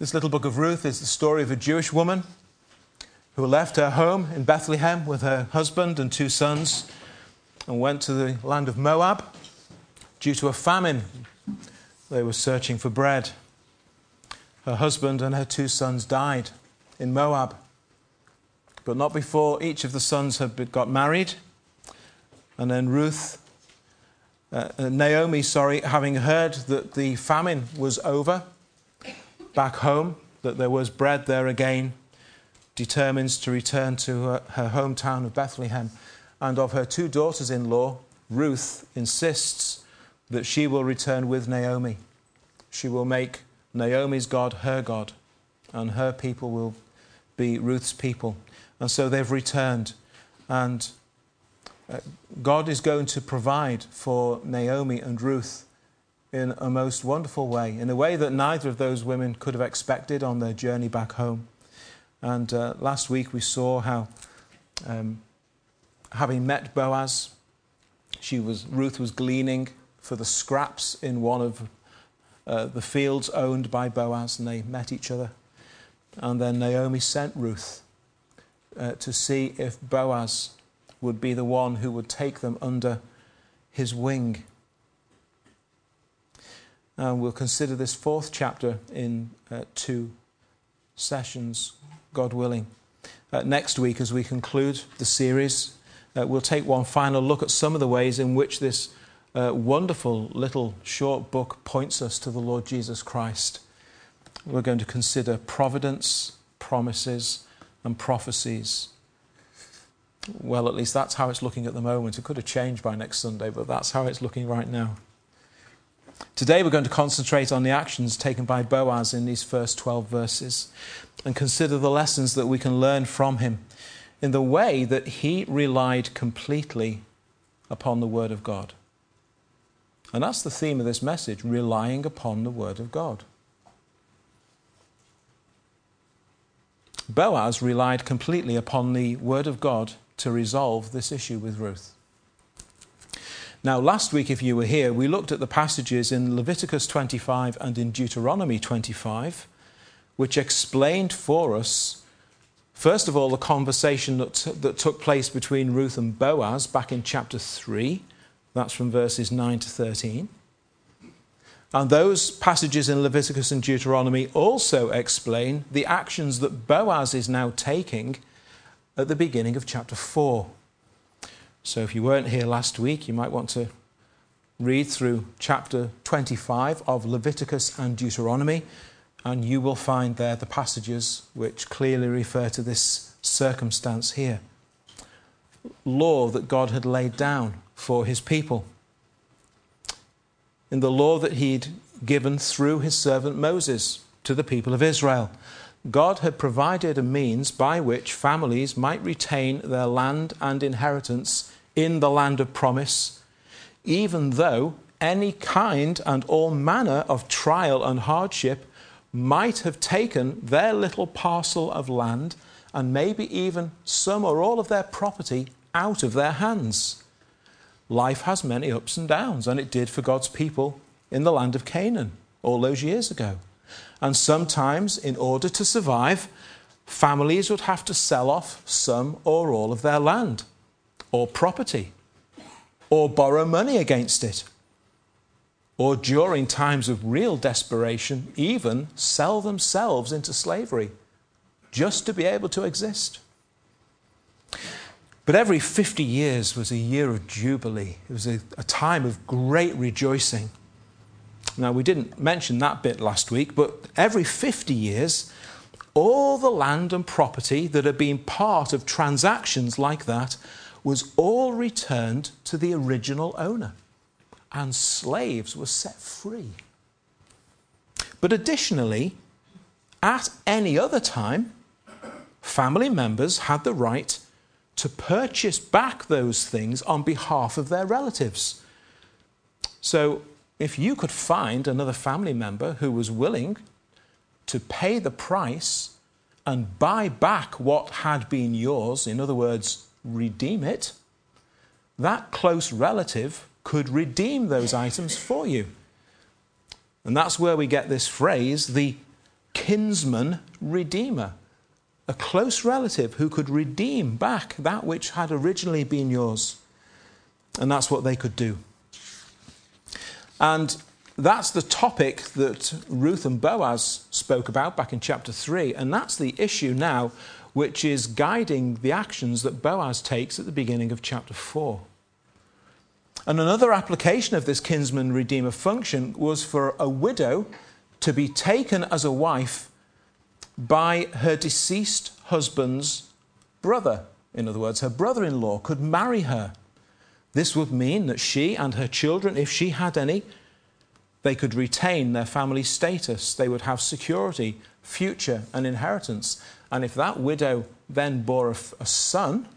This little book of Ruth is the story of a Jewish woman who left her home in Bethlehem with her husband and two sons and went to the land of Moab due to a famine. They were searching for bread. Her husband and her two sons died in Moab, but not before each of the sons had got married. And then Ruth, uh, Naomi, sorry, having heard that the famine was over back home, that there was bread there again, determines to return to her, her hometown of Bethlehem. And of her two daughters in law, Ruth insists that she will return with Naomi. She will make Naomi's God her God, and her people will be Ruth's people. And so they've returned. And uh, God is going to provide for Naomi and Ruth in a most wonderful way, in a way that neither of those women could have expected on their journey back home. And uh, last week we saw how, um, having met Boaz, she was, Ruth was gleaning for the scraps in one of uh, the fields owned by Boaz, and they met each other. And then Naomi sent Ruth uh, to see if Boaz would be the one who would take them under his wing. And we'll consider this fourth chapter in uh, two sessions, God willing. Uh, next week, as we conclude the series, uh, we'll take one final look at some of the ways in which this uh, wonderful little short book points us to the Lord Jesus Christ. We're going to consider providence, promises, and prophecies. Well, at least that's how it's looking at the moment. It could have changed by next Sunday, but that's how it's looking right now. Today, we're going to concentrate on the actions taken by Boaz in these first 12 verses and consider the lessons that we can learn from him in the way that he relied completely upon the Word of God. And that's the theme of this message relying upon the Word of God. Boaz relied completely upon the Word of God to resolve this issue with Ruth. Now, last week, if you were here, we looked at the passages in Leviticus 25 and in Deuteronomy 25, which explained for us, first of all, the conversation that, t- that took place between Ruth and Boaz back in chapter 3 that's from verses 9 to 13. And those passages in Leviticus and Deuteronomy also explain the actions that Boaz is now taking at the beginning of chapter 4. So if you weren't here last week, you might want to read through chapter 25 of Leviticus and Deuteronomy, and you will find there the passages which clearly refer to this circumstance here. Law that God had laid down for his people. In the law that he'd given through his servant Moses to the people of Israel, God had provided a means by which families might retain their land and inheritance in the land of promise, even though any kind and all manner of trial and hardship might have taken their little parcel of land and maybe even some or all of their property out of their hands life has many ups and downs, and it did for God's people in the land of Canaan all those years ago. And sometimes, in order to survive, families would have to sell off some or all of their land or property, or borrow money against it, or during times of real desperation, even sell themselves into slavery just to be able to exist. But every 50 years was a year of jubilee. It was a, a, time of great rejoicing. Now, we didn't mention that bit last week, but every 50 years, all the land and property that had been part of transactions like that was all returned to the original owner, and slaves were set free. But additionally, at any other time, family members had the right to purchase back those things on behalf of their relatives. So, if you could find another family member who was willing to pay the price and buy back what had been yours, in other words, redeem it, that close relative could redeem those items for you. And that's where we get this phrase the kinsman redeemer, a close relative who could redeem back that which had originally been yours. And that's what they could do. And that's the topic that Ruth and Boaz spoke about back in chapter 3. And that's the issue now which is guiding the actions that Boaz takes at the beginning of chapter 4. And another application of this kinsman redeemer function was for a widow to be taken as a wife by her deceased husband's brother. In other words, her brother in law could marry her. This would mean that she and her children, if she had any, they could retain their family status. They would have security, future, and inheritance. And if that widow then bore a, son,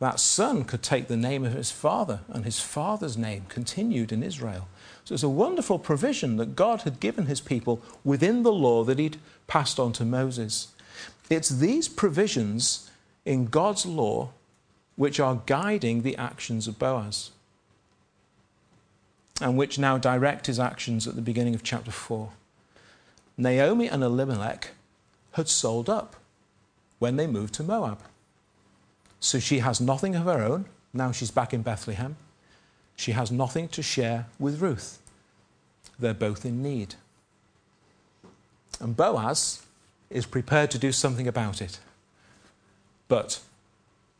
that son could take the name of his father, and his father's name continued in Israel. So it's a wonderful provision that God had given his people within the law that he'd passed on to Moses. It's these provisions in God's law which are guiding the actions of Boaz, and which now direct his actions at the beginning of chapter 4. Naomi and Elimelech had sold up when they moved to Moab. So she has nothing of her own. Now she's back in Bethlehem. She has nothing to share with Ruth. They're both in need. And Boaz is prepared to do something about it. But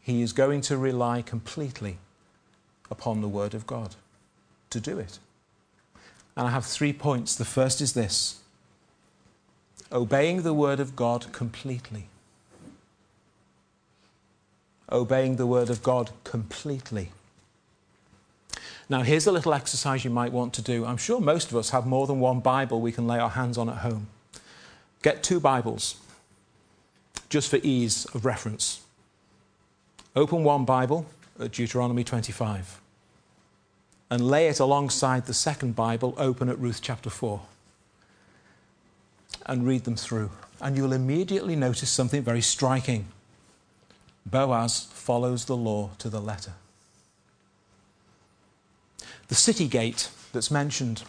he is going to rely completely upon the Word of God to do it. And I have three points. The first is this obeying the Word of God completely obeying the Word of God completely. Now, here's a little exercise you might want to do. I'm sure most of us have more than one Bible we can lay our hands on at home. Get two Bibles, just for ease of reference. Open one Bible at Deuteronomy 25 and lay it alongside the second Bible open at Ruth chapter 4 and read them through. And you'll immediately notice something very striking. Boaz follows the law to the letter. The city gate that's mentioned,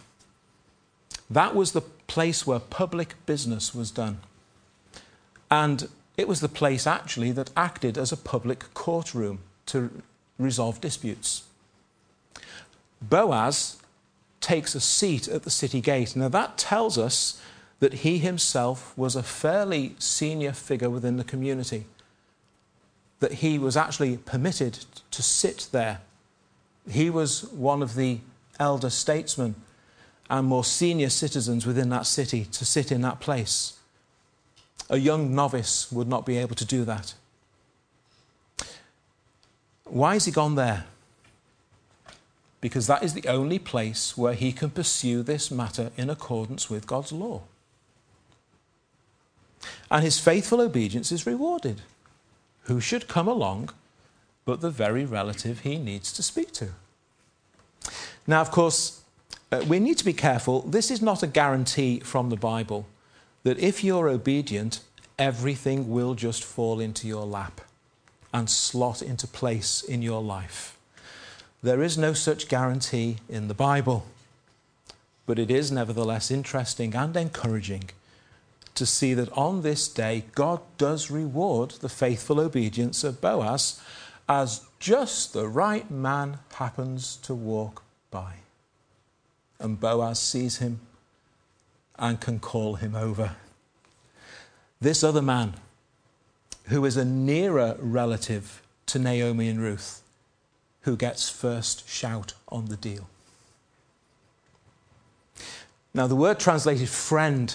that was the place where public business was done. And it was the place actually that acted as a public courtroom to resolve disputes. Boaz takes a seat at the city gate. Now, that tells us that he himself was a fairly senior figure within the community that he was actually permitted to sit there. He was one of the elder statesmen and more senior citizens within that city to sit in that place. A young novice would not be able to do that. Why has he gone there? Because that is the only place where he can pursue this matter in accordance with God's law. And his faithful obedience is rewarded who should come along but the very relative he needs to speak to. Now, of course, uh, we need to be careful. This is not a guarantee from the Bible that if you're obedient, everything will just fall into your lap and slot into place in your life. There is no such guarantee in the Bible, but it is nevertheless interesting and encouraging to see that on this day, God does reward the faithful obedience of Boaz as just the right man happens to walk by. And Boaz sees him and can call him over. This other man, who is a nearer relative to Naomi and Ruth, who gets first shout on the deal. Now, the word translated friend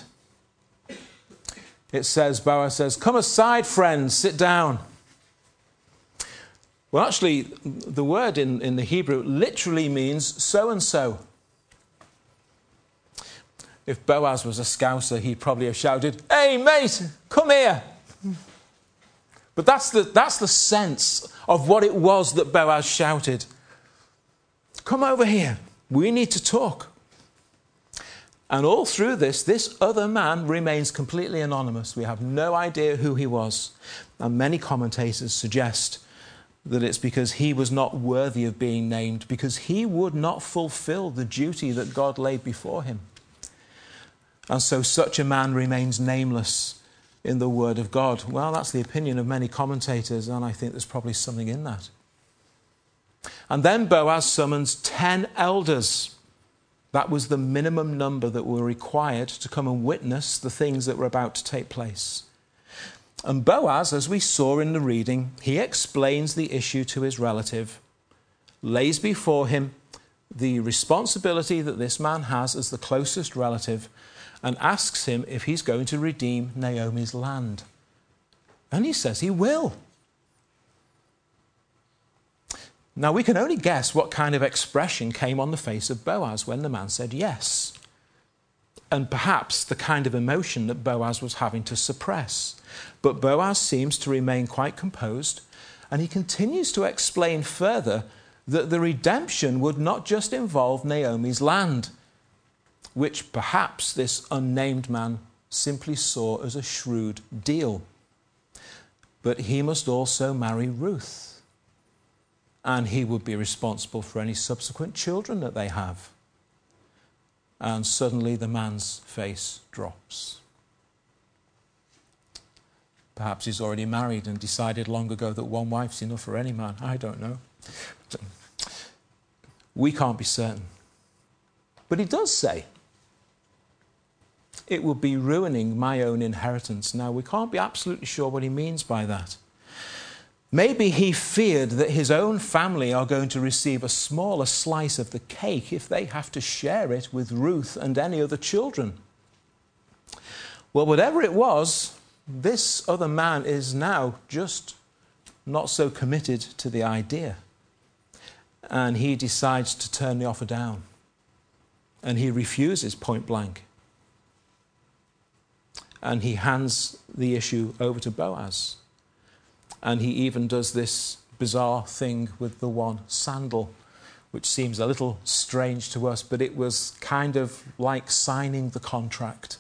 it says, Boaz says, Come aside, friends, sit down. Well, actually, the word in, in the Hebrew literally means so and so. If Boaz was a scouser, he'd probably have shouted, Hey, mate, come here. But that's the, that's the sense of what it was that Boaz shouted. Come over here. We need to talk. And all through this, this other man remains completely anonymous. We have no idea who he was. And many commentators suggest that it's because he was not worthy of being named, because he would not fulfill the duty that God laid before him. And so such a man remains nameless in the Word of God. Well, that's the opinion of many commentators, and I think there's probably something in that. And then Boaz summons 10 elders. That was the minimum number that were required to come and witness the things that were about to take place. And Boaz, as we saw in the reading, he explains the issue to his relative, lays before him the responsibility that this man has as the closest relative, and asks him if he's going to redeem Naomi's land. And he says he will. Now, we can only guess what kind of expression came on the face of Boaz when the man said yes, and perhaps the kind of emotion that Boaz was having to suppress. But Boaz seems to remain quite composed, and he continues to explain further that the redemption would not just involve Naomi's land, which perhaps this unnamed man simply saw as a shrewd deal, but he must also marry Ruth and he would be responsible for any subsequent children that they have. And suddenly the man's face drops. Perhaps he's already married and decided long ago that one wife's enough for any man. I don't know. We can't be certain. But he does say, it will be ruining my own inheritance. Now, we can't be absolutely sure what he means by that. Maybe he feared that his own family are going to receive a smaller slice of the cake if they have to share it with Ruth and any other children. Well, whatever it was, this other man is now just not so committed to the idea. And he decides to turn the offer down. And he refuses point blank. And he hands the issue over to Boaz. And he even does this bizarre thing with the one sandal, which seems a little strange to us, but it was kind of like signing the contract.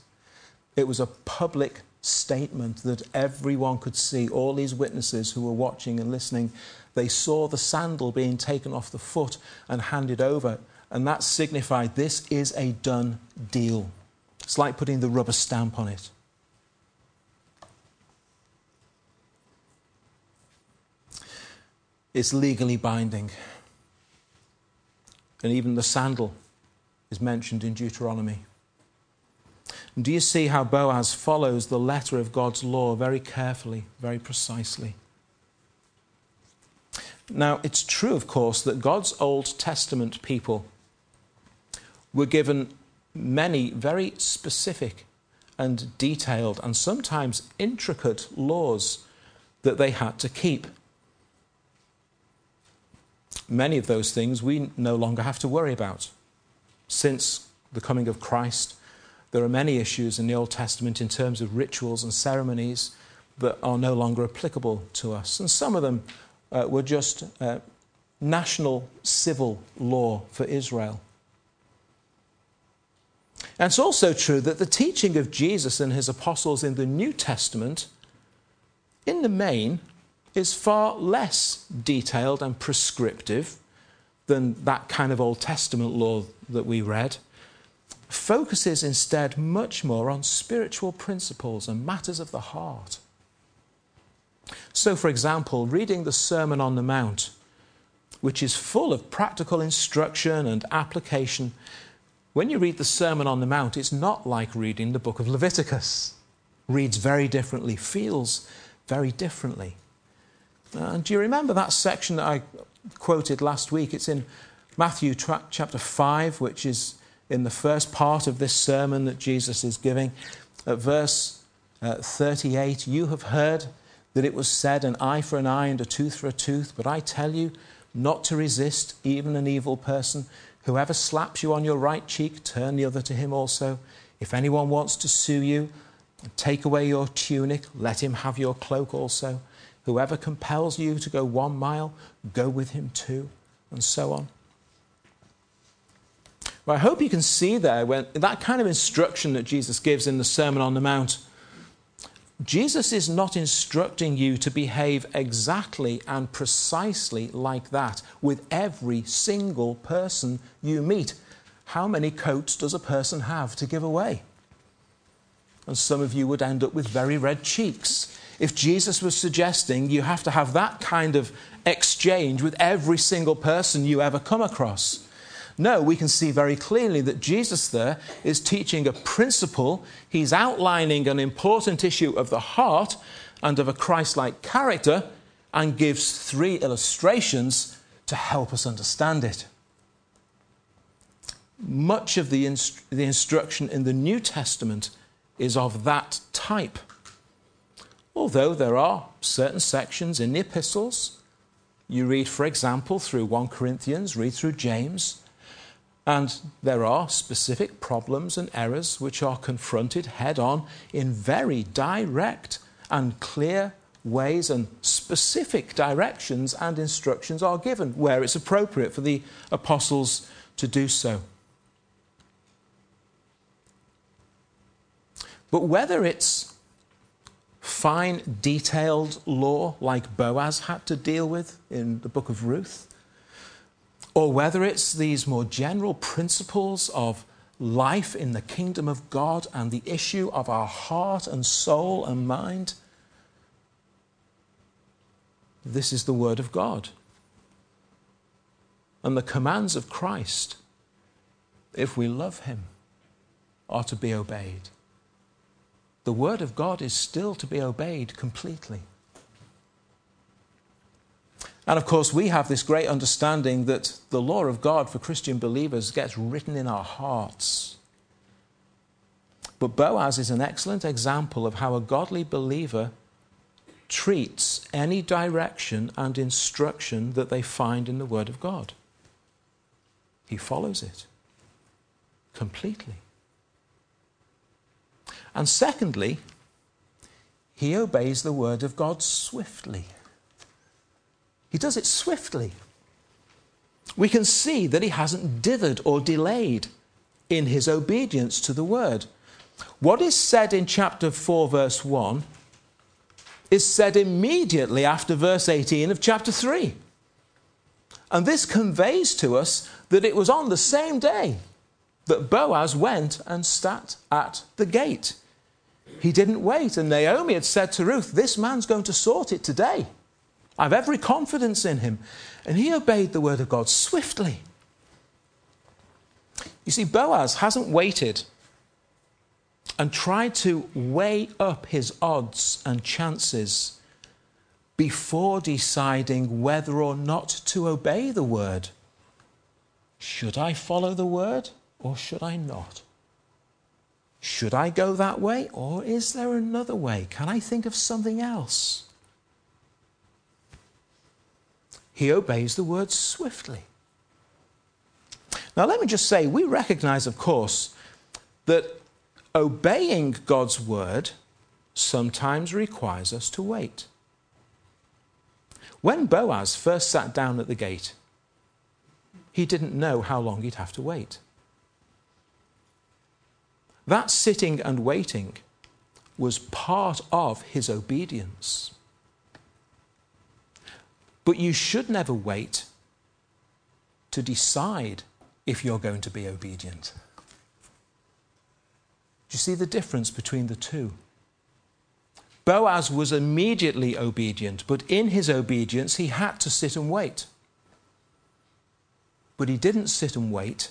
It was a public statement that everyone could see, all these witnesses who were watching and listening. They saw the sandal being taken off the foot and handed over, and that signified this is a done deal. It's like putting the rubber stamp on it. Is legally binding. And even the sandal is mentioned in Deuteronomy. And do you see how Boaz follows the letter of God's law very carefully, very precisely? Now, it's true, of course, that God's Old Testament people were given many very specific and detailed and sometimes intricate laws that they had to keep many of those things we no longer have to worry about. Since the coming of Christ, there are many issues in the Old Testament in terms of rituals and ceremonies that are no longer applicable to us. And some of them uh, were just uh, national civil law for Israel. And it's also true that the teaching of Jesus and his apostles in the New Testament, in the main, is far less detailed and prescriptive than that kind of Old Testament law that we read, focuses instead much more on spiritual principles and matters of the heart. So, for example, reading the Sermon on the Mount, which is full of practical instruction and application, when you read the Sermon on the Mount, it's not like reading the book of Leviticus. Reads very differently, feels very differently. Uh, do you remember that section that I quoted last week? It's in Matthew chapter 5, which is in the first part of this sermon that Jesus is giving. At verse uh, 38, you have heard that it was said, an eye for an eye and a tooth for a tooth, but I tell you not to resist even an evil person. Whoever slaps you on your right cheek, turn the other to him also. If anyone wants to sue you, take away your tunic, let him have your cloak also. Whoever compels you to go one mile, go with him two, and so on. Well, I hope you can see there when that kind of instruction that Jesus gives in the Sermon on the Mount. Jesus is not instructing you to behave exactly and precisely like that with every single person you meet. How many coats does a person have to give away? and some of you would end up with very red cheeks. If Jesus was suggesting you have to have that kind of exchange with every single person you ever come across. No, we can see very clearly that Jesus there is teaching a principle. He's outlining an important issue of the heart and of a Christ like character and gives three illustrations to help us understand it. Much of the, inst- the instruction in the New Testament is of that type. Although there are certain sections in the epistles, you read, for example, through 1 Corinthians, read through James, and there are specific problems and errors which are confronted head on in very direct and clear ways, and specific directions and instructions are given where it's appropriate for the apostles to do so. But whether it's fine, detailed law like Boaz had to deal with in the book of Ruth, or whether it's these more general principles of life in the kingdom of God and the issue of our heart and soul and mind, this is the Word of God. And the commands of Christ, if we love Him, are to be obeyed. The Word of God is still to be obeyed completely. And of course, we have this great understanding that the law of God for Christian believers gets written in our hearts. But Boaz is an excellent example of how a godly believer treats any direction and instruction that they find in the Word of God. He follows it completely. And secondly, he obeys the Word of God swiftly. He does it swiftly. We can see that he hasn't dithered or delayed in his obedience to the word. What is said in chapter 4, verse 1, is said immediately after verse 18 of chapter 3. And this conveys to us that it was on the same day that Boaz went and sat at the gate. He didn't wait, and Naomi had said to Ruth, This man's going to sort it today. I have every confidence in him. And he obeyed the word of God swiftly. You see, Boaz hasn't waited and tried to weigh up his odds and chances before deciding whether or not to obey the word. Should I follow the word or should I not? Should I go that way or is there another way? Can I think of something else? he obeys the word swiftly. Now, let me just say, we recognize, of course, that obeying God's word sometimes requires us to wait. When Boaz first sat down at the gate, he didn't know how long he'd have to wait. That sitting and waiting was part of his obedience. But you should never wait to decide if you're going to be obedient. Do you see the difference between the two? Boaz was immediately obedient, but in his obedience, he had to sit and wait. But he didn't sit and wait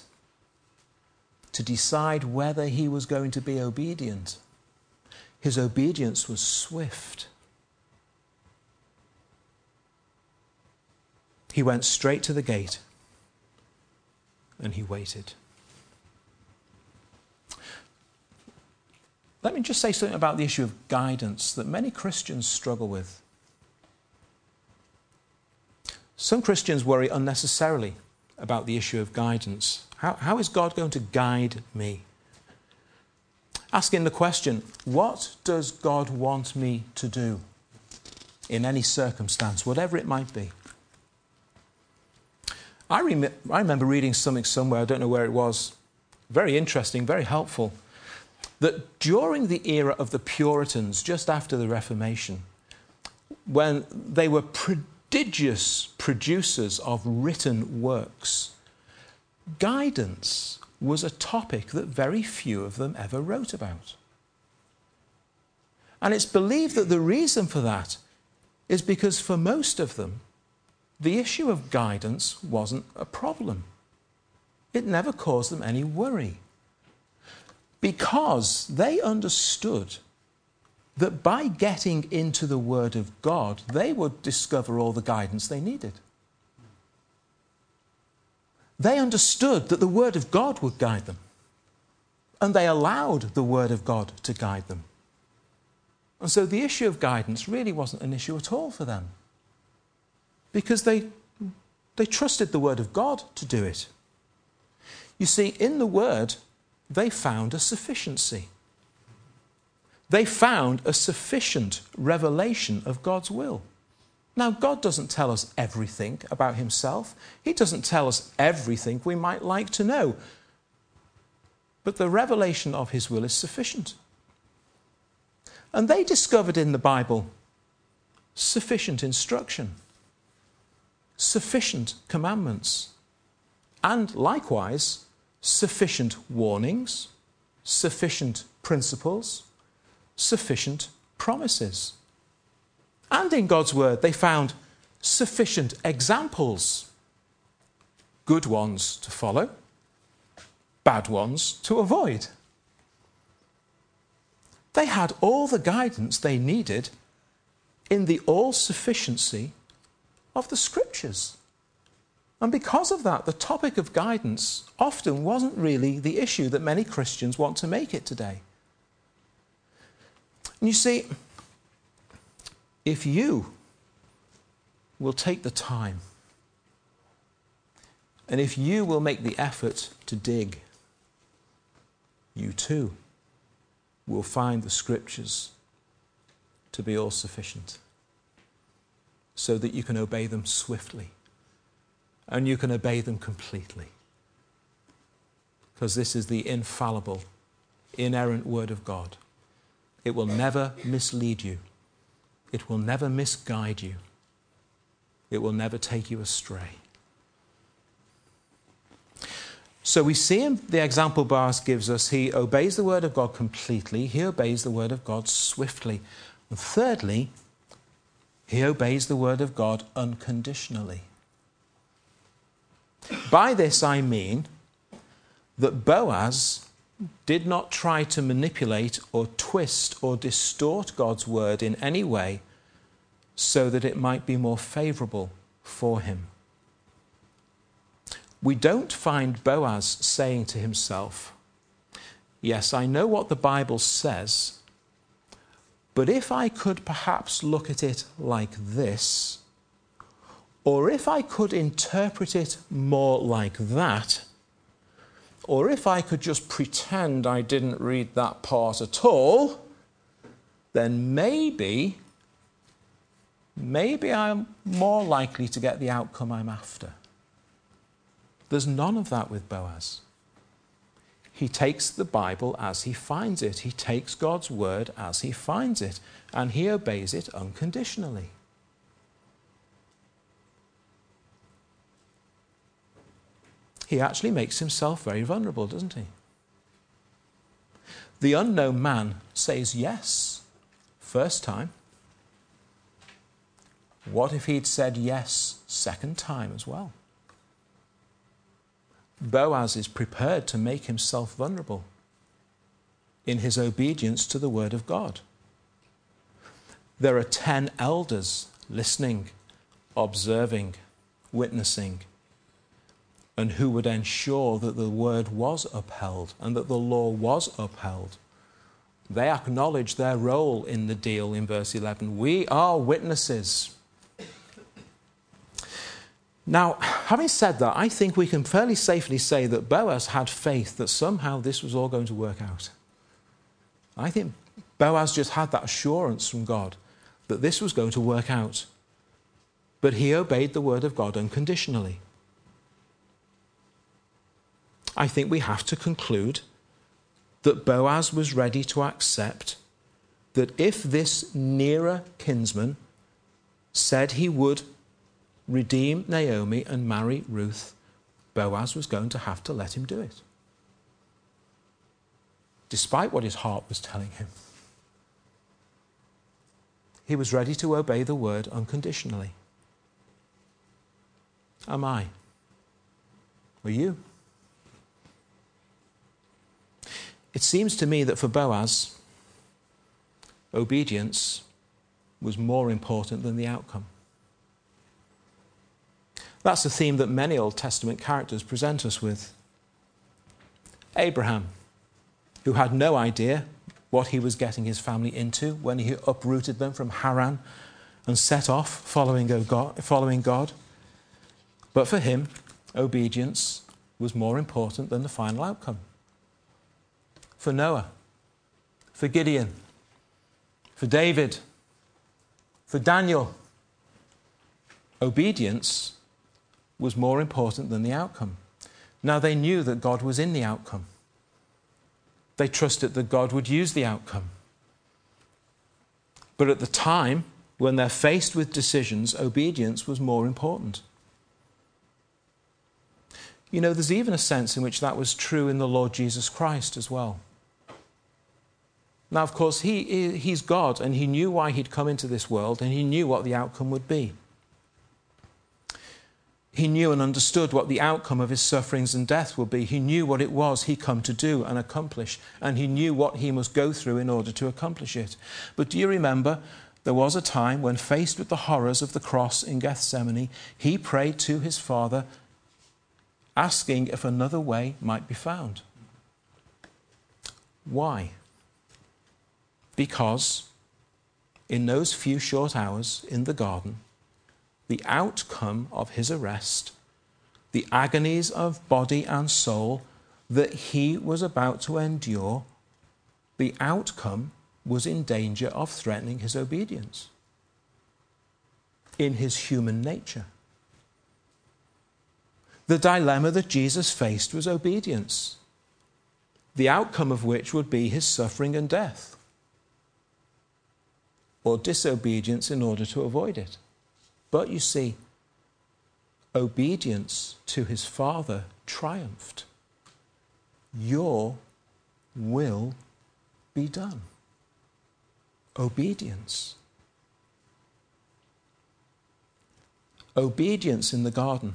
to decide whether he was going to be obedient. His obedience was swift. He went straight to the gate and he waited. Let me just say something about the issue of guidance that many Christians struggle with. Some Christians worry unnecessarily about the issue of guidance. How, how is God going to guide me? Asking the question, what does God want me to do in any circumstance, whatever it might be? I, rem- I remember reading something somewhere, I don't know where it was, very interesting, very helpful, that during the era of the Puritans, just after the Reformation, when they were prodigious producers of written works, guidance was a topic that very few of them ever wrote about. And it's believed that the reason for that is because for most of them, the issue of guidance wasn't a problem. It never caused them any worry. Because they understood that by getting into the Word of God, they would discover all the guidance they needed. They understood that the Word of God would guide them, and they allowed the Word of God to guide them. And so the issue of guidance really wasn't an issue at all for them because they, they trusted the Word of God to do it. You see, in the Word, they found a sufficiency. They found a sufficient revelation of God's will. Now, God doesn't tell us everything about Himself, He doesn't tell us everything we might like to know. But the revelation of His will is sufficient. And they discovered in the Bible sufficient instruction, sufficient commandments, and likewise sufficient warnings, sufficient principles, sufficient promises. And in God's Word, they found sufficient examples good ones to follow, bad ones to avoid. They had all the guidance they needed in the all sufficiency of the scriptures. And because of that, the topic of guidance often wasn't really the issue that many Christians want to make it today. And you see, if you will take the time and if you will make the effort to dig, you too will find the scriptures to be all sufficient so that you can obey them swiftly and you can obey them completely. Because this is the infallible, inerrant Word of God. It will never mislead you, it will never misguide you, it will never take you astray. So we see in the example Boaz gives us, he obeys the word of God completely, he obeys the word of God swiftly. And thirdly, he obeys the word of God unconditionally. By this I mean that Boaz did not try to manipulate or twist or distort God's word in any way so that it might be more favorable for him. We don't find Boaz saying to himself, Yes, I know what the Bible says, but if I could perhaps look at it like this, or if I could interpret it more like that, or if I could just pretend I didn't read that part at all, then maybe, maybe I'm more likely to get the outcome I'm after. There's none of that with Boaz. He takes the Bible as he finds it, he takes God's word as he finds it, and he obeys it unconditionally. He actually makes himself very vulnerable, doesn't he? The unknown man says yes, first time. What if he'd said yes second time as well? Boaz is prepared to make himself vulnerable in his obedience to the word of God. There are 10 elders listening, observing, witnessing, and who would ensure that the word was upheld and that the law was upheld. They acknowledge their role in the deal in verse 11. We are witnesses. Now, having said that, I think we can fairly safely say that Boaz had faith that somehow this was all going to work out. I think Boaz just had that assurance from God that this was going to work out. But he obeyed the word of God unconditionally. I think we have to conclude that Boaz was ready to accept that if this nearer kinsman said he would redeem Naomi and marry Ruth, Boaz was going to have to let him do it. Despite what his heart was telling him. he was ready to obey the word unconditionally. Am I? Are you? It seems to me that for Boaz, obedience was more important than the outcome. That's a theme that many Old Testament characters present us with. Abraham, who had no idea what he was getting his family into when he uprooted them from Haran and set off following God. But for him, obedience was more important than the final outcome. For Noah, for Gideon, for David, for Daniel, obedience was more important than the outcome. Now they knew that God was in the outcome. They trusted that God would use the outcome. But at the time, when they're faced with decisions, obedience was more important. You know, there's even a sense in which that was true in the Lord Jesus Christ as well. Now, of course, he, he's God and he knew why he'd come into this world and he knew what the outcome would be. He knew and understood what the outcome of his sufferings and death would be. He knew what it was he come to do and accomplish, and he knew what he must go through in order to accomplish it. But do you remember there was a time when, faced with the horrors of the cross in Gethsemane, he prayed to his Father, asking if another way might be found? Why? Because in those few short hours in the garden, the outcome of his arrest, the agonies of body and soul that he was about to endure, the outcome was in danger of threatening his obedience in his human nature. The dilemma that Jesus faced was obedience, the outcome of which would be his suffering and death or disobedience in order to avoid it. But you see, obedience to his Father triumphed. Your will be done. Obedience. Obedience in the garden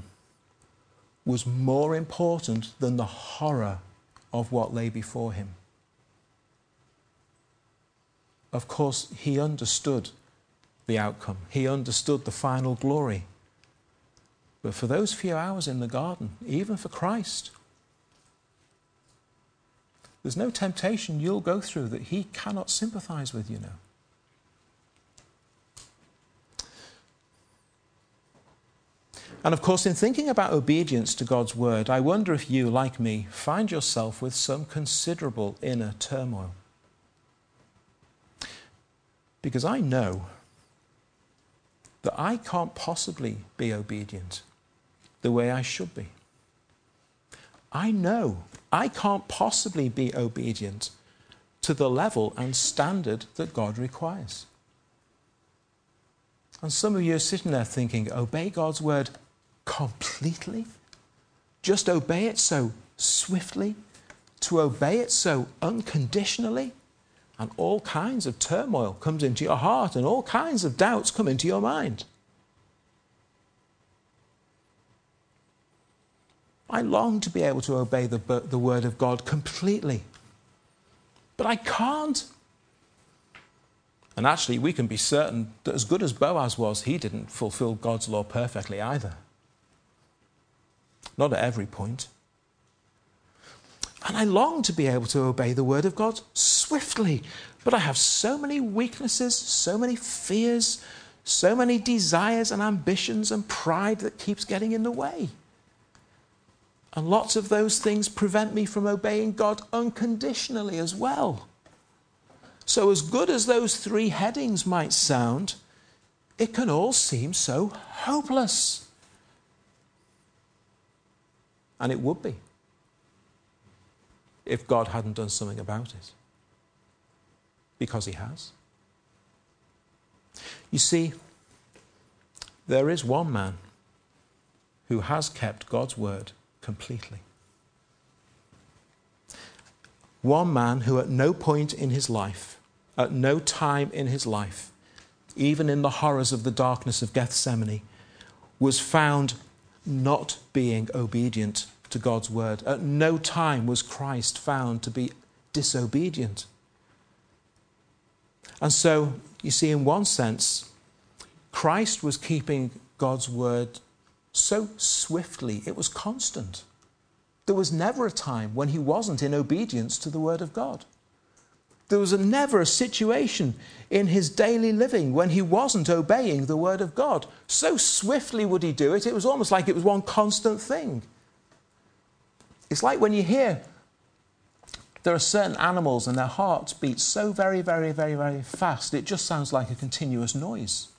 was more important than the horror of what lay before him of course, he understood the outcome, he understood the final glory. But for those few hours in the garden, even for Christ, there's no temptation you'll go through that he cannot sympathize with, you know. And of course, in thinking about obedience to God's word, I wonder if you, like me, find yourself with some considerable inner turmoil. Because I know that I can't possibly be obedient the way I should be. I know I can't possibly be obedient to the level and standard that God requires. And some of you are sitting there thinking, obey God's word completely? Just obey it so swiftly? To obey it so unconditionally? And all kinds of turmoil comes into your heart and all kinds of doubts come into your mind. I long to be able to obey the, the word of God completely, but I can't. And actually, we can be certain that as good as Boaz was, he didn't fulfill God's law perfectly either. Not at every point. And I long to be able to obey the word of God swiftly. But I have so many weaknesses, so many fears, so many desires and ambitions and pride that keeps getting in the way. And lots of those things prevent me from obeying God unconditionally as well. So, as good as those three headings might sound, it can all seem so hopeless. And it would be if God hadn't done something about it. Because He has. You see, there is one man who has kept God's word completely. One man who, at no point in his life, at no time in his life, even in the horrors of the darkness of Gethsemane, was found not being obedient to God's word. At no time was Christ found to be disobedient. And so, you see, in one sense, Christ was keeping God's word so swiftly, it was constant. There was never a time when he wasn't in obedience to the word of God. There was a, never a situation in his daily living when he wasn't obeying the word of God. So swiftly would he do it, it was almost like it was one constant thing. It's like when you hear there are certain animals and their hearts beat so very, very, very, very fast, it just sounds like a continuous noise.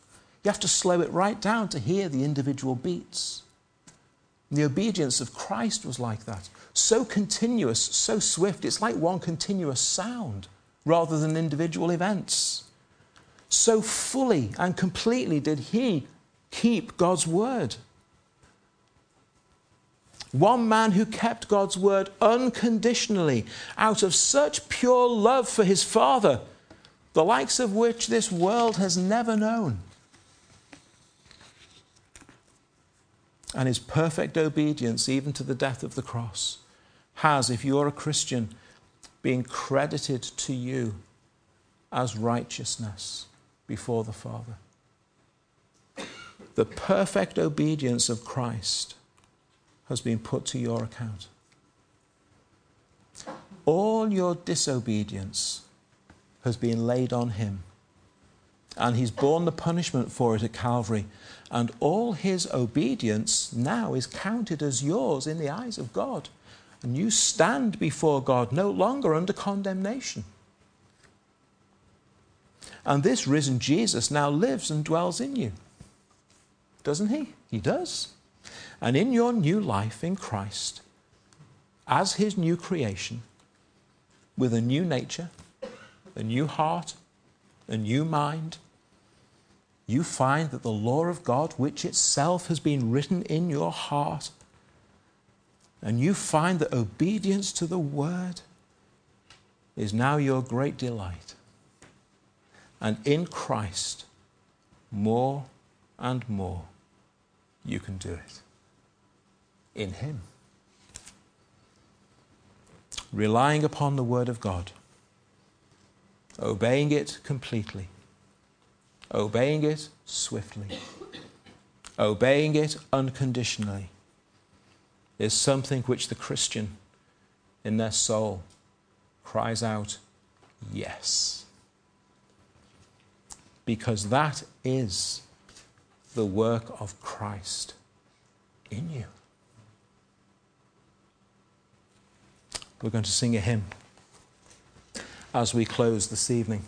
You have to slow it right down to hear the individual beats. the obedience of Christ was like that. So continuous, so swift, it's like one continuous sound rather than individual events. So fully and completely did he keep God's word. One man who kept God's word unconditionally out of such pure love for his Father, the likes of which this world has never known. And his perfect obedience, even to the death of the cross, has, if you're a Christian, being credited to you as righteousness before the Father. The perfect obedience of Christ has been put to your account. All your disobedience has been laid on him, and he's borne the punishment for it at Calvary. And all his obedience now is counted as yours in the eyes of God. And you stand before God no longer under condemnation. And this risen Jesus now lives and dwells in you. Doesn't he? He does. And in your new life in Christ, as his new creation, with a new nature, a new heart, a new mind, you find that the law of God, which itself has been written in your heart, and you find that obedience to the word is now your great delight. And in Christ, more and more, you can do it. In Him. Relying upon the Word of God, obeying it completely, obeying it swiftly, obeying it unconditionally is something which the Christian in their soul cries out, Yes. Because that is the work of Christ in you. We're going to sing a hymn as we close this evening.